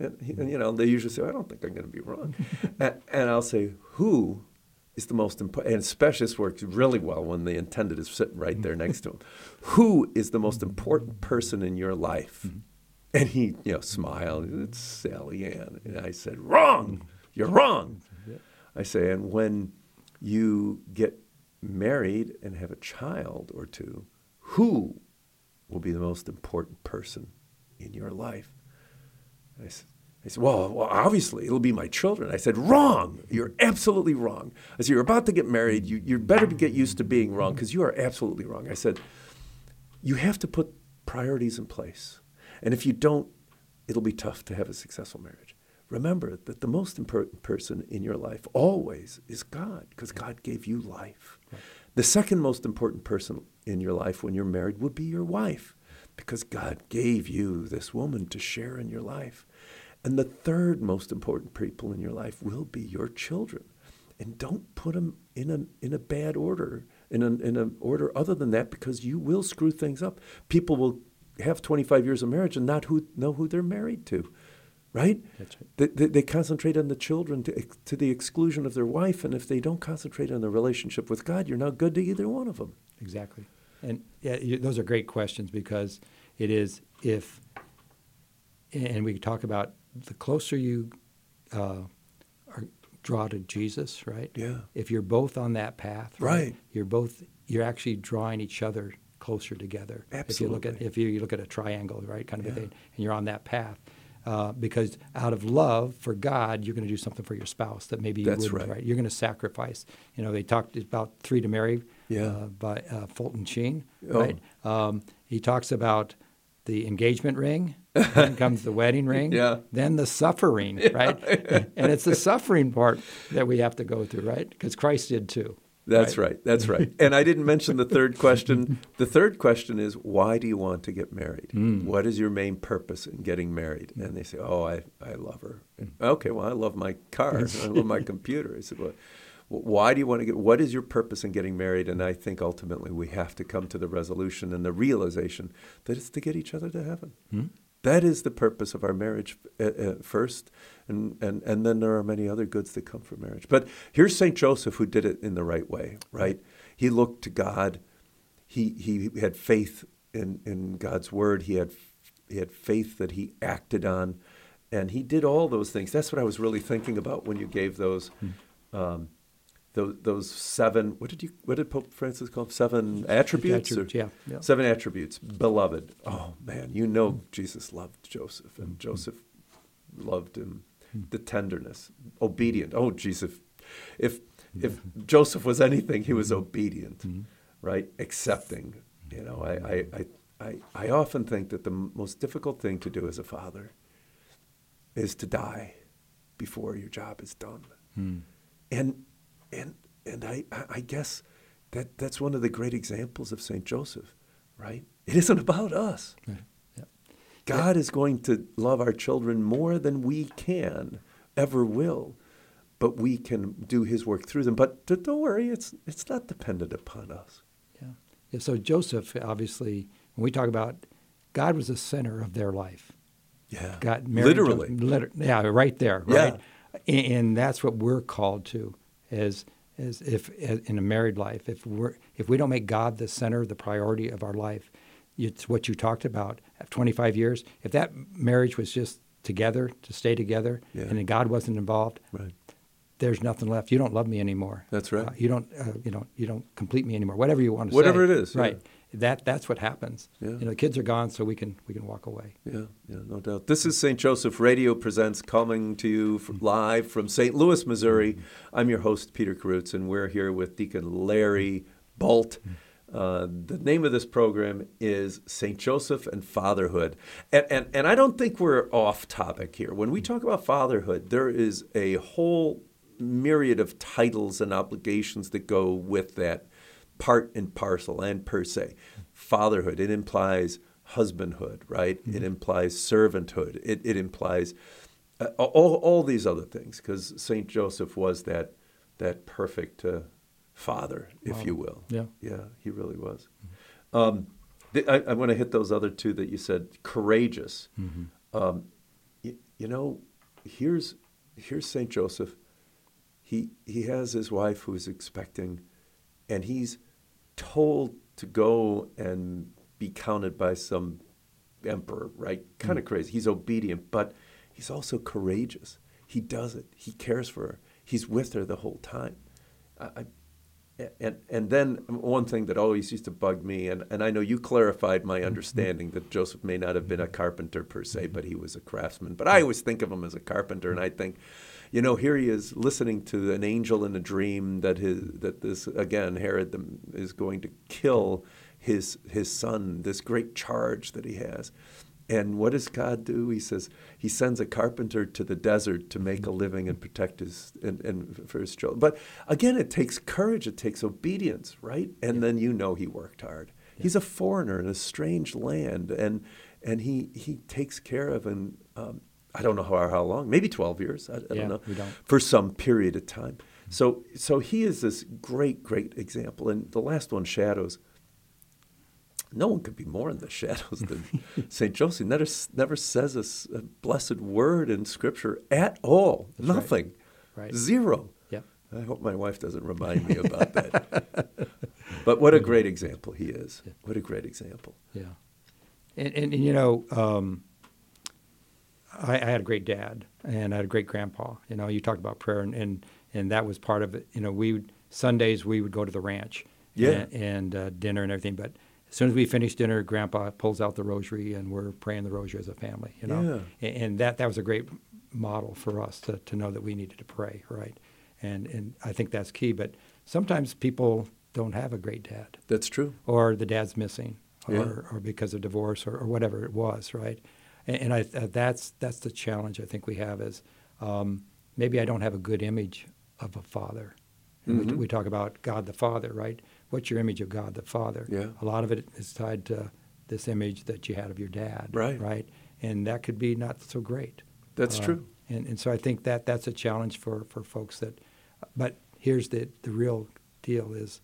And, and, you know, they usually say, "I don't think I'm going to be wrong," and, and I'll say, "Who is the most important?" And especially this works really well when the intended is sitting right mm-hmm. there next to him. Who is the most important person in your life? Mm-hmm. And he, you know, smiled. It's Sally Ann. And I said, "Wrong. You're wrong." Mm-hmm. I say, and when you get married and have a child or two, who will be the most important person in your life? I said, I said, well, well, obviously it'll be my children. I said, wrong. You're absolutely wrong. I said, you're about to get married. You, you better get used to being wrong because you are absolutely wrong. I said, you have to put priorities in place. And if you don't, it'll be tough to have a successful marriage. Remember that the most important person in your life always is God because God gave you life. The second most important person in your life when you're married would be your wife because God gave you this woman to share in your life. And the third most important people in your life will be your children. And don't put them in a, in a bad order, in an in a order other than that, because you will screw things up. People will have 25 years of marriage and not who, know who they're married to, right? That's right. They, they, they concentrate on the children to, to the exclusion of their wife. And if they don't concentrate on the relationship with God, you're not good to either one of them. Exactly. And yeah, you, those are great questions because it is if, and we talk about the closer you uh, are, draw to Jesus, right? Yeah. If you're both on that path, Right. You're both you're actually drawing each other closer together. Absolutely. If you look at if you, you look at a triangle, right, kind of Yeah. a thing, and you're on that path. Uh, because out of love for God, you're going to do something for your spouse that maybe you That's wouldn't, right. You're going to sacrifice. You know, they talked about Three to Marry Yeah. uh, by uh, Fulton Sheen, Oh. right? Um, he talks about the engagement ring, then comes the wedding ring, Yeah. then the suffering, right? and it's the suffering part that we have to go through, right? Because Christ did too. That's right. That's right. And I didn't mention the third question. The third question is why do you want to get married? Hmm. What is your main purpose in getting married? And they say, "Oh, I, I love her." Okay, well, I love my car. I love my computer. I said, "Well, why do you want to get what is your purpose in getting married?" And I think ultimately we have to come to the resolution and the realization that it's to get each other to heaven. Hmm. That is the purpose of our marriage uh, uh, first, and, and, and then there are many other goods that come from marriage. But here's St. Joseph who did it in the right way, right? He looked to God. He, he had faith in, in God's word. He had, he had faith that he acted on, and he did all those things. That's what I was really thinking about when you gave those. Um, those, those seven what did you what did Pope Francis call them? seven attributes or- yeah, yeah. seven attributes beloved. Oh man you know Jesus loved Joseph and mm-hmm. Joseph loved him. Hmm. The tenderness obedient. Oh Jesus if hmm. if Joseph was anything he was obedient hmm. right? Accepting you know I I, I I I often think that the most difficult thing to do as a father is to die before your job is done. And and and I, I guess that that's one of the great examples of Saint Joseph, right? It isn't about us. Right. Yeah. God is going to love our children more than we can ever will, but we can do His work through them. But don't worry, it's it's not dependent upon us. Yeah. yeah. So Joseph, obviously, when we talk about God was the center of their life. Yeah, God married literally. Joseph, liter- yeah, right there, Yeah. right. And, and that's what we're called to, as as if as in a married life, if we're if we don't make God the center, the priority of our life, it's what you talked about. 25 years, if that marriage was just together to stay together, Yeah. and then God wasn't involved, Right. there's nothing left. You don't love me anymore. That's right. Uh, you don't, uh, you know, you don't complete me anymore. Whatever you want to Whatever say. Whatever it is, yeah. That that's what happens. Yeah. You know, the kids are gone, so we can we can walk away. Yeah, yeah, no doubt. This is St. Joseph Radio Presents coming to you from, live from St. Louis, Missouri. I'm your host, Peter Karutz, and we're here with Deacon Larry Boldt. Uh, the name of this program is St. Joseph and Fatherhood. And, and, and I don't think we're off topic here. When we talk about fatherhood, there is a whole myriad of titles and obligations that go with that part and parcel and per se. Fatherhood, it implies husbandhood, right? It implies servanthood. It, it implies uh, all, all these other things because St. Joseph was that, that perfect uh, father, if you will. Yeah. Yeah, he really was. Um, th- I, I want to hit those other two that you said courageous. Um, y- you know, here's, here's St. Joseph. He, he has his wife who's expecting, and he's told to go and be counted by some emperor, right? Kind of mm. crazy. He's obedient, but he's also courageous. He does it. He cares for her. He's with her the whole time. I, I, and and then one thing that always used to bug me, and, and I know you clarified my mm-hmm. understanding that Joseph may not have been a carpenter per se, mm-hmm. but he was a craftsman. But I always think of him as a carpenter, and I think, you know, here he is listening to an angel in a dream that his that this again Herod the, is going to kill his his son, this great charge that he has. And what does God do? He says he sends a carpenter to the desert to make a living and protect his and, and for his children. But again, it takes courage, it takes obedience, right? And then you know he worked hard. He's a foreigner in a strange land, and and he he takes care of and um, I don't know how how long, maybe twelve years. I, I Yeah, don't know we don't. for some period of time. So so he is this great great example. And the last one, shadows no one could be more in the shadows than St. Joseph. Never, never says a blessed word in Scripture at all. That's. Nothing. Right. Zero. Yeah. I hope my wife doesn't remind me about that. but what a great example he is. What a great example. Yeah. And, and, and you know, um, I, I had a great dad and I had a great grandpa. You know, you talked about prayer and, and, and that was part of it. You know, we would, Sundays we would go to the ranch Yeah. and, and uh, dinner and everything. But as soon as we finish dinner, grandpa pulls out the rosary and we're praying the rosary as a family, you know. And, and that, that was a great model for us to, to know that we needed to pray, right? And, and I think that's key. But sometimes people don't have a great dad That's true. or the dad's missing, or, Yeah. or because of divorce, or, or whatever it was, right? And, and I, uh, that's that's the challenge I think we have is um, maybe I don't have a good image of a father. And we, we talk about God the Father, right? What's your image of God the Father? Yeah. A lot of it is tied to this image that you had of your dad, Right. Right, and that could be not so great. That's Uh, true. And, and so I think that that's a challenge for, for folks that, but here's the, the real deal is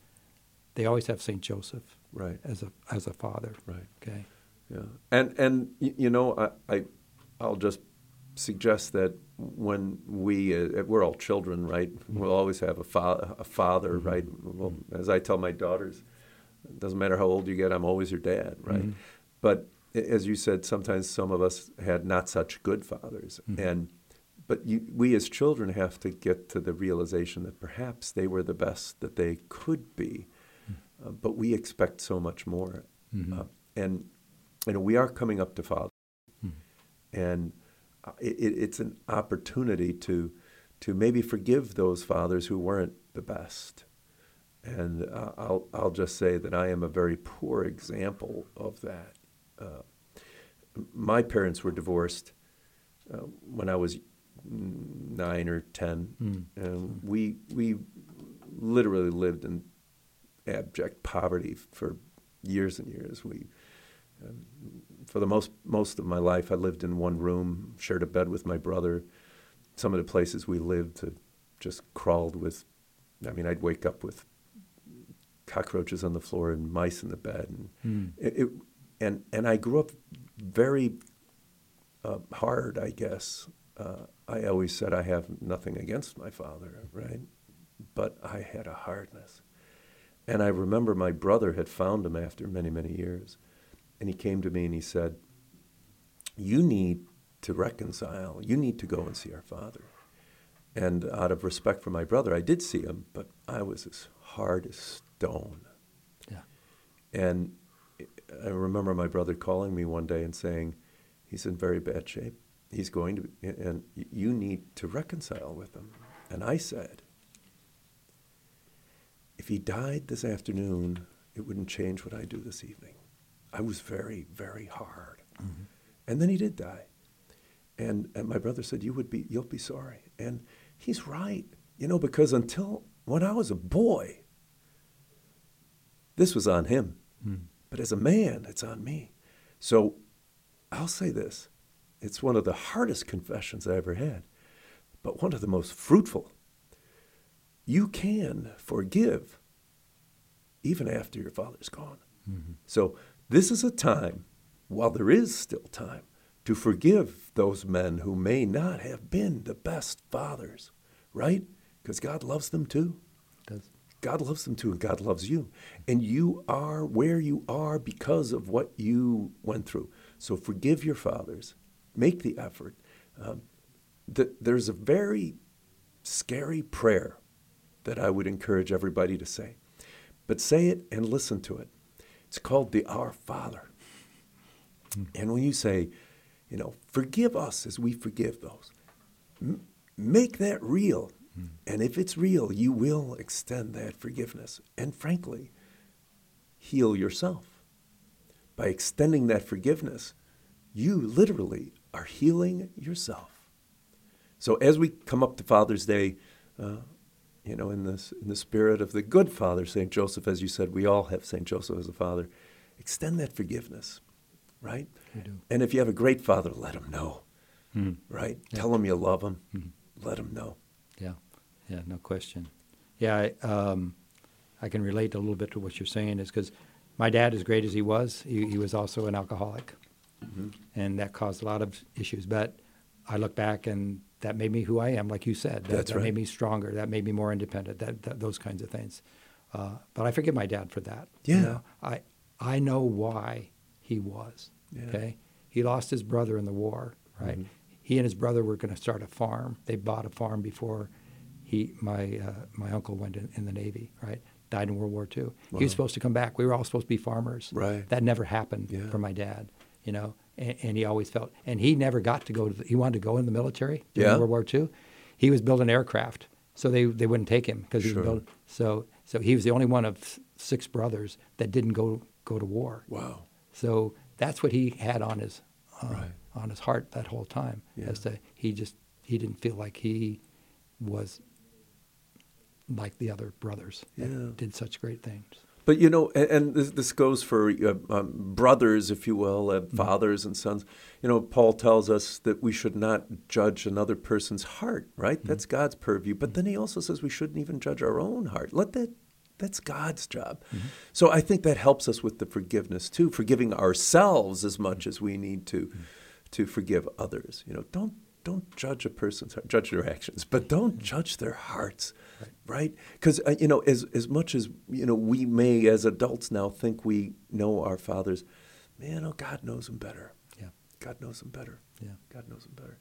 they always have St. Joseph Right. as a, as a father. Right. Okay. Yeah, and and you know, I, I I'll just suggest that when we uh, we're all children, right? We'll always have a, fa- a father, right? Well, as I tell my daughters, it doesn't matter how old you get, I'm always your dad, right? Mhm. But as you said, sometimes some of us had not such good fathers, and but you, we as children have to get to the realization that perhaps they were the best that they could be, uh, but we expect so much more, Mhm. uh, and you know we are coming up to father, Mhm. and uh, it, it- it's an opportunity to to maybe forgive those fathers who weren't the best. And uh, I'll I'll just say that I am a very poor example of that. Uh, my parents were divorced uh, when I was nine or ten, Mm. and we we literally lived in abject poverty for years and years. We for the most most of my life, I lived in one room, shared a bed with my brother. Some of the places we lived, uh, just crawled with. I mean, I'd wake up with cockroaches on the floor and mice in the bed, and Mm. it, it and and I grew up very uh, hard, I guess. Uh, I always said I have nothing against my father, right? But I had a hardness. And I remember my brother had found him after many, many years. And he came to me and he said, You need to reconcile. You need to go and see our father. And out of respect for my brother, I did see him, but I was as hard as stone. Yeah. And I remember my brother calling me one day and saying, he's in very bad shape. He's going to, be, and you need to reconcile with him. And I said, if he died this afternoon, it wouldn't change what I do this evening. I was very, very hard. Mm-hmm. And then he did die. And, and my brother said, you would be, you'll be sorry. And he's right, you know, because until when I was a boy, this was on him. Mm. But as a man, it's on me. So I'll say this it's one of the hardest confessions I ever had, but one of the most fruitful. You can forgive even after your father's gone. Mm-hmm. So this is a time, while there is still time, to forgive those men who may not have been the best fathers, right? Because God loves them too. Does. God loves them too, and God loves you. And you are where you are because of what you went through. So forgive your fathers. Make the effort. Um, th- there's a very scary prayer that I would encourage everybody to say. But say it and listen to it. It's called the Our Father. Mm. And when you say, you know, forgive us as we forgive those, m- make that real. Mm. And if it's real, you will extend that forgiveness. And frankly, heal yourself. By extending that forgiveness, you literally are healing yourself. So as we come up to Father's Day, uh, you know, in this in the spirit of the good Father, Saint Joseph, as you said, we all have Saint Joseph as a father. Extend that forgiveness, right? We do. And if you have a great father, let him know, mm. right? Yeah. Tell him you love him. Mm. Let him know. Yeah, yeah, no question. Yeah, I, um, I can relate a little bit to what you're saying, is because my dad, as great as he was, he, he was also an alcoholic, mm-hmm. and that caused a lot of issues. But I look back and that made me who I am, like you said. That, That's that right. made me stronger. That made me more independent. That, that those kinds of things. Uh, but I forgive my dad for that. Yeah. You know? I I know why he was. Yeah. Okay. He lost his brother in the war. Right. Mm-hmm. He and his brother were going to start a farm. They bought a farm before he my uh, my uncle went in, in, the Navy. Right. Died in World War II. Wow. He was supposed to come back. We were all supposed to be farmers. Right. That never happened yeah. for my dad. You know and, and, he always felt, and he never got to go to. The, he wanted to go in the military during yeah. World War II. He was building aircraft, so they they wouldn't take him because he sure. was building. So so he was the only one of six brothers that didn't go go to war. Wow. So that's what he had on his uh, right. on his heart that whole time. Yeah. As to he just he didn't feel like he was like the other brothers that yeah. did such great things. But you know, and, and this, this, goes for uh, um, brothers, if you will, uh, Mm-hmm. fathers and sons. You know, Paul tells us that we should not judge another person's heart. Right? Mm-hmm. That's God's purview. But then he also says we shouldn't even judge our own heart. Let that. That's God's job. Mm-hmm. So I think that helps us with the forgiveness too, forgiving ourselves as much as we need to, Mm-hmm. to forgive others. You know, don't don't judge a person's heart, judge their actions, but don't judge their hearts, right? Because uh, you know, as as much as you know, we may as adults now think we know our fathers. Man, oh, God knows them better. Yeah, God knows them better. Yeah, God knows them better.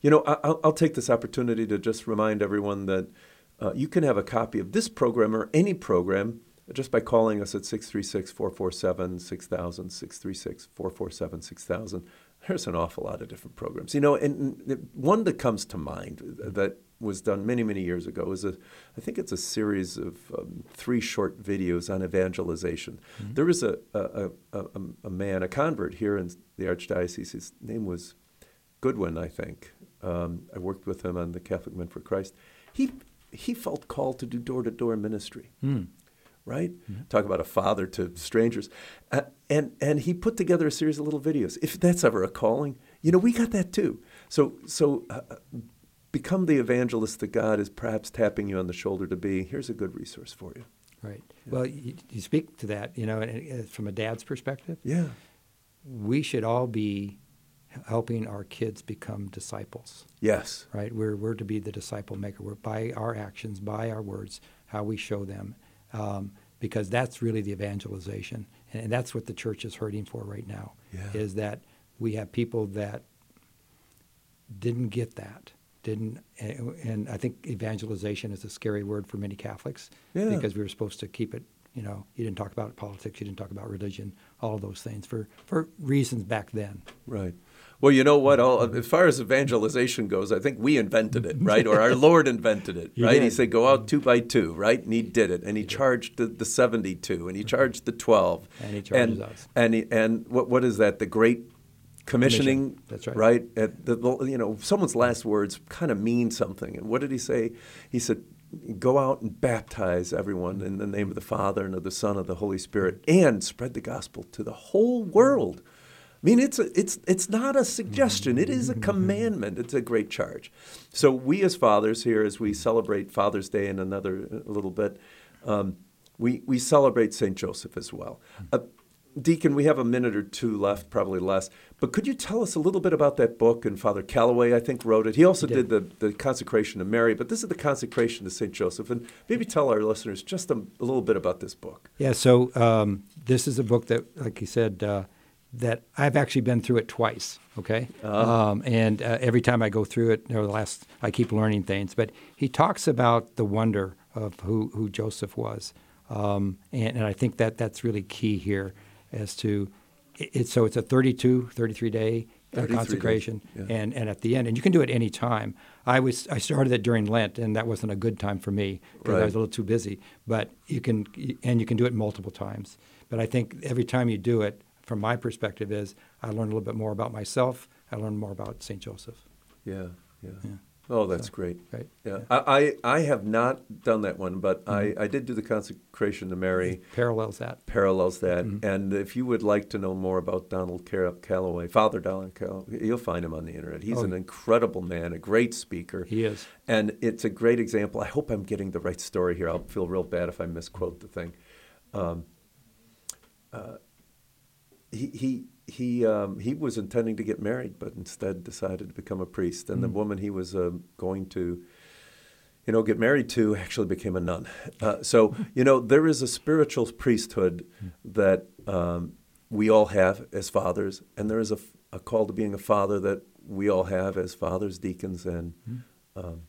You know, I'll, I'll take this opportunity to just remind everyone that uh, you can have a copy of this program or any program just by calling us at 636 447 6000, 636 447 6000 there's an awful lot of different programs. You know, and one that comes to mind that was done many, many years ago is a, I think it's a series of um, three short videos on evangelization. Mm-hmm. There was a, a, a, a, man, a convert here in the Archdiocese. His name was Goodwin, I think. Um, I worked with him on the Catholic Men for Christ. He, he felt called to do door to door ministry. Mm right? Mm-hmm. Talk about a father to strangers. Uh, and, and he put together a series of little videos. If that's ever a calling, you know, we got that too. So, so uh, become the evangelist that God is perhaps tapping you on the shoulder to be. Here's a good resource for you. Right. Yeah. Well, you, you, speak to that, you know, and, from a dad's perspective. Yeah. We should all be helping our kids become disciples. Yes. Right? We're, we're to be the disciple maker. We're by our actions, by our words, how we show them um, because that's really the evangelization, and, and, that's what the church is hurting for right now. Yeah. Is that we have people that didn't get that, didn't, and I think evangelization is a scary word for many Catholics Yeah. because we were supposed to keep it. You know, you didn't talk about politics, you didn't talk about religion, all of those things for for reasons back then. Right. Well, you know what? All, as far as evangelization goes, I think we invented it, right? Or our Lord invented it, He right? He did. said, "Go out two by two, right?" And he did it, and he charged the, the seventy-two, and he charged the twelve, And he charges and, us. And he, and what what is that? The Great Commissioning. Commission. That's right. Right. At the- you know, someone's last words kind of mean something. And what did he say? He said, "Go out and baptize everyone in the name of the Father and of the Son and of the Holy Spirit, and spread the gospel to the whole world." I mean, it's a, it's it's not a suggestion. It is a commandment. It's a great charge. So we, as fathers here, as we celebrate Father's Day in another a little bit, um, we we celebrate Saint Joseph as well. Uh, Deacon, we have a minute or two left, probably less. But could you tell us a little bit about that book? And Father Calloway, I think, wrote it. He also He did, did. the, the consecration to Mary, but this is the consecration to Saint Joseph. And maybe tell our listeners just a, a little bit about this book. Yeah, so um, this is a book that, like you said, uh, that I've actually been through it twice. Okay, um, and uh, every time I go through it, over the last, I keep learning things. But he talks about the wonder of who who Joseph was, um, and, and I think that that's really key here, as to it, it's so it's a 32, 33 day. uh, 33 days, consecration yeah. and and at the end and you can do it any time i was i started it during lent and that wasn't a good time for me because i was a little too busy but you can and you can do it multiple times but i think every time you do it from my perspective is i learned a little bit more about myself i learned more about st joseph Yeah, yeah. Yeah. Oh, that's great. right Yeah, I, I, I have not done that one, but I, I did do the consecration to Mary. parallels that Parallels that, and if you would like to know more about Donald Calloway, Father Donald Calloway, you'll find him on the internet. He's Oh. an incredible man, a great speaker. he is And it's a great example. I hope I'm getting the right story here. I'll feel real bad if I misquote the thing. Um, uh, he he he um, he was intending to get married, but instead decided to become a priest. And the woman he was uh, going to, you know, get married to actually became a nun. Uh, so you know, there is a spiritual priesthood that um, we all have as fathers, and there is a, a, call to being a father that we all have as fathers, deacons, and um,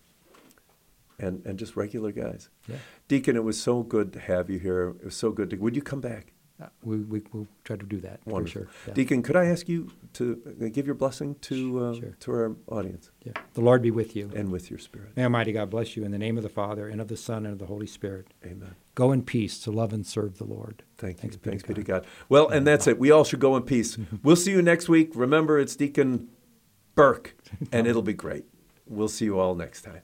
and and just regular guys. Yeah. Deacon, it was so good to have you here. It was so good to. Would you come back? Uh, we, we, we'll try to do that Wonderful. for sure yeah. Deacon, could I ask you to uh, give your blessing to uh, Sure. to our audience yeah. the lord be with you and with your spirit? may almighty god bless you in the name of the father and of the son and of the holy spirit Amen. go in peace to love and serve the lord Thank you. Thanks be to be to. God. Well, and that's it. We all should go in peace. We'll see you next week. Remember, it's Deacon Burke, and it'll be great. We'll see you all next time.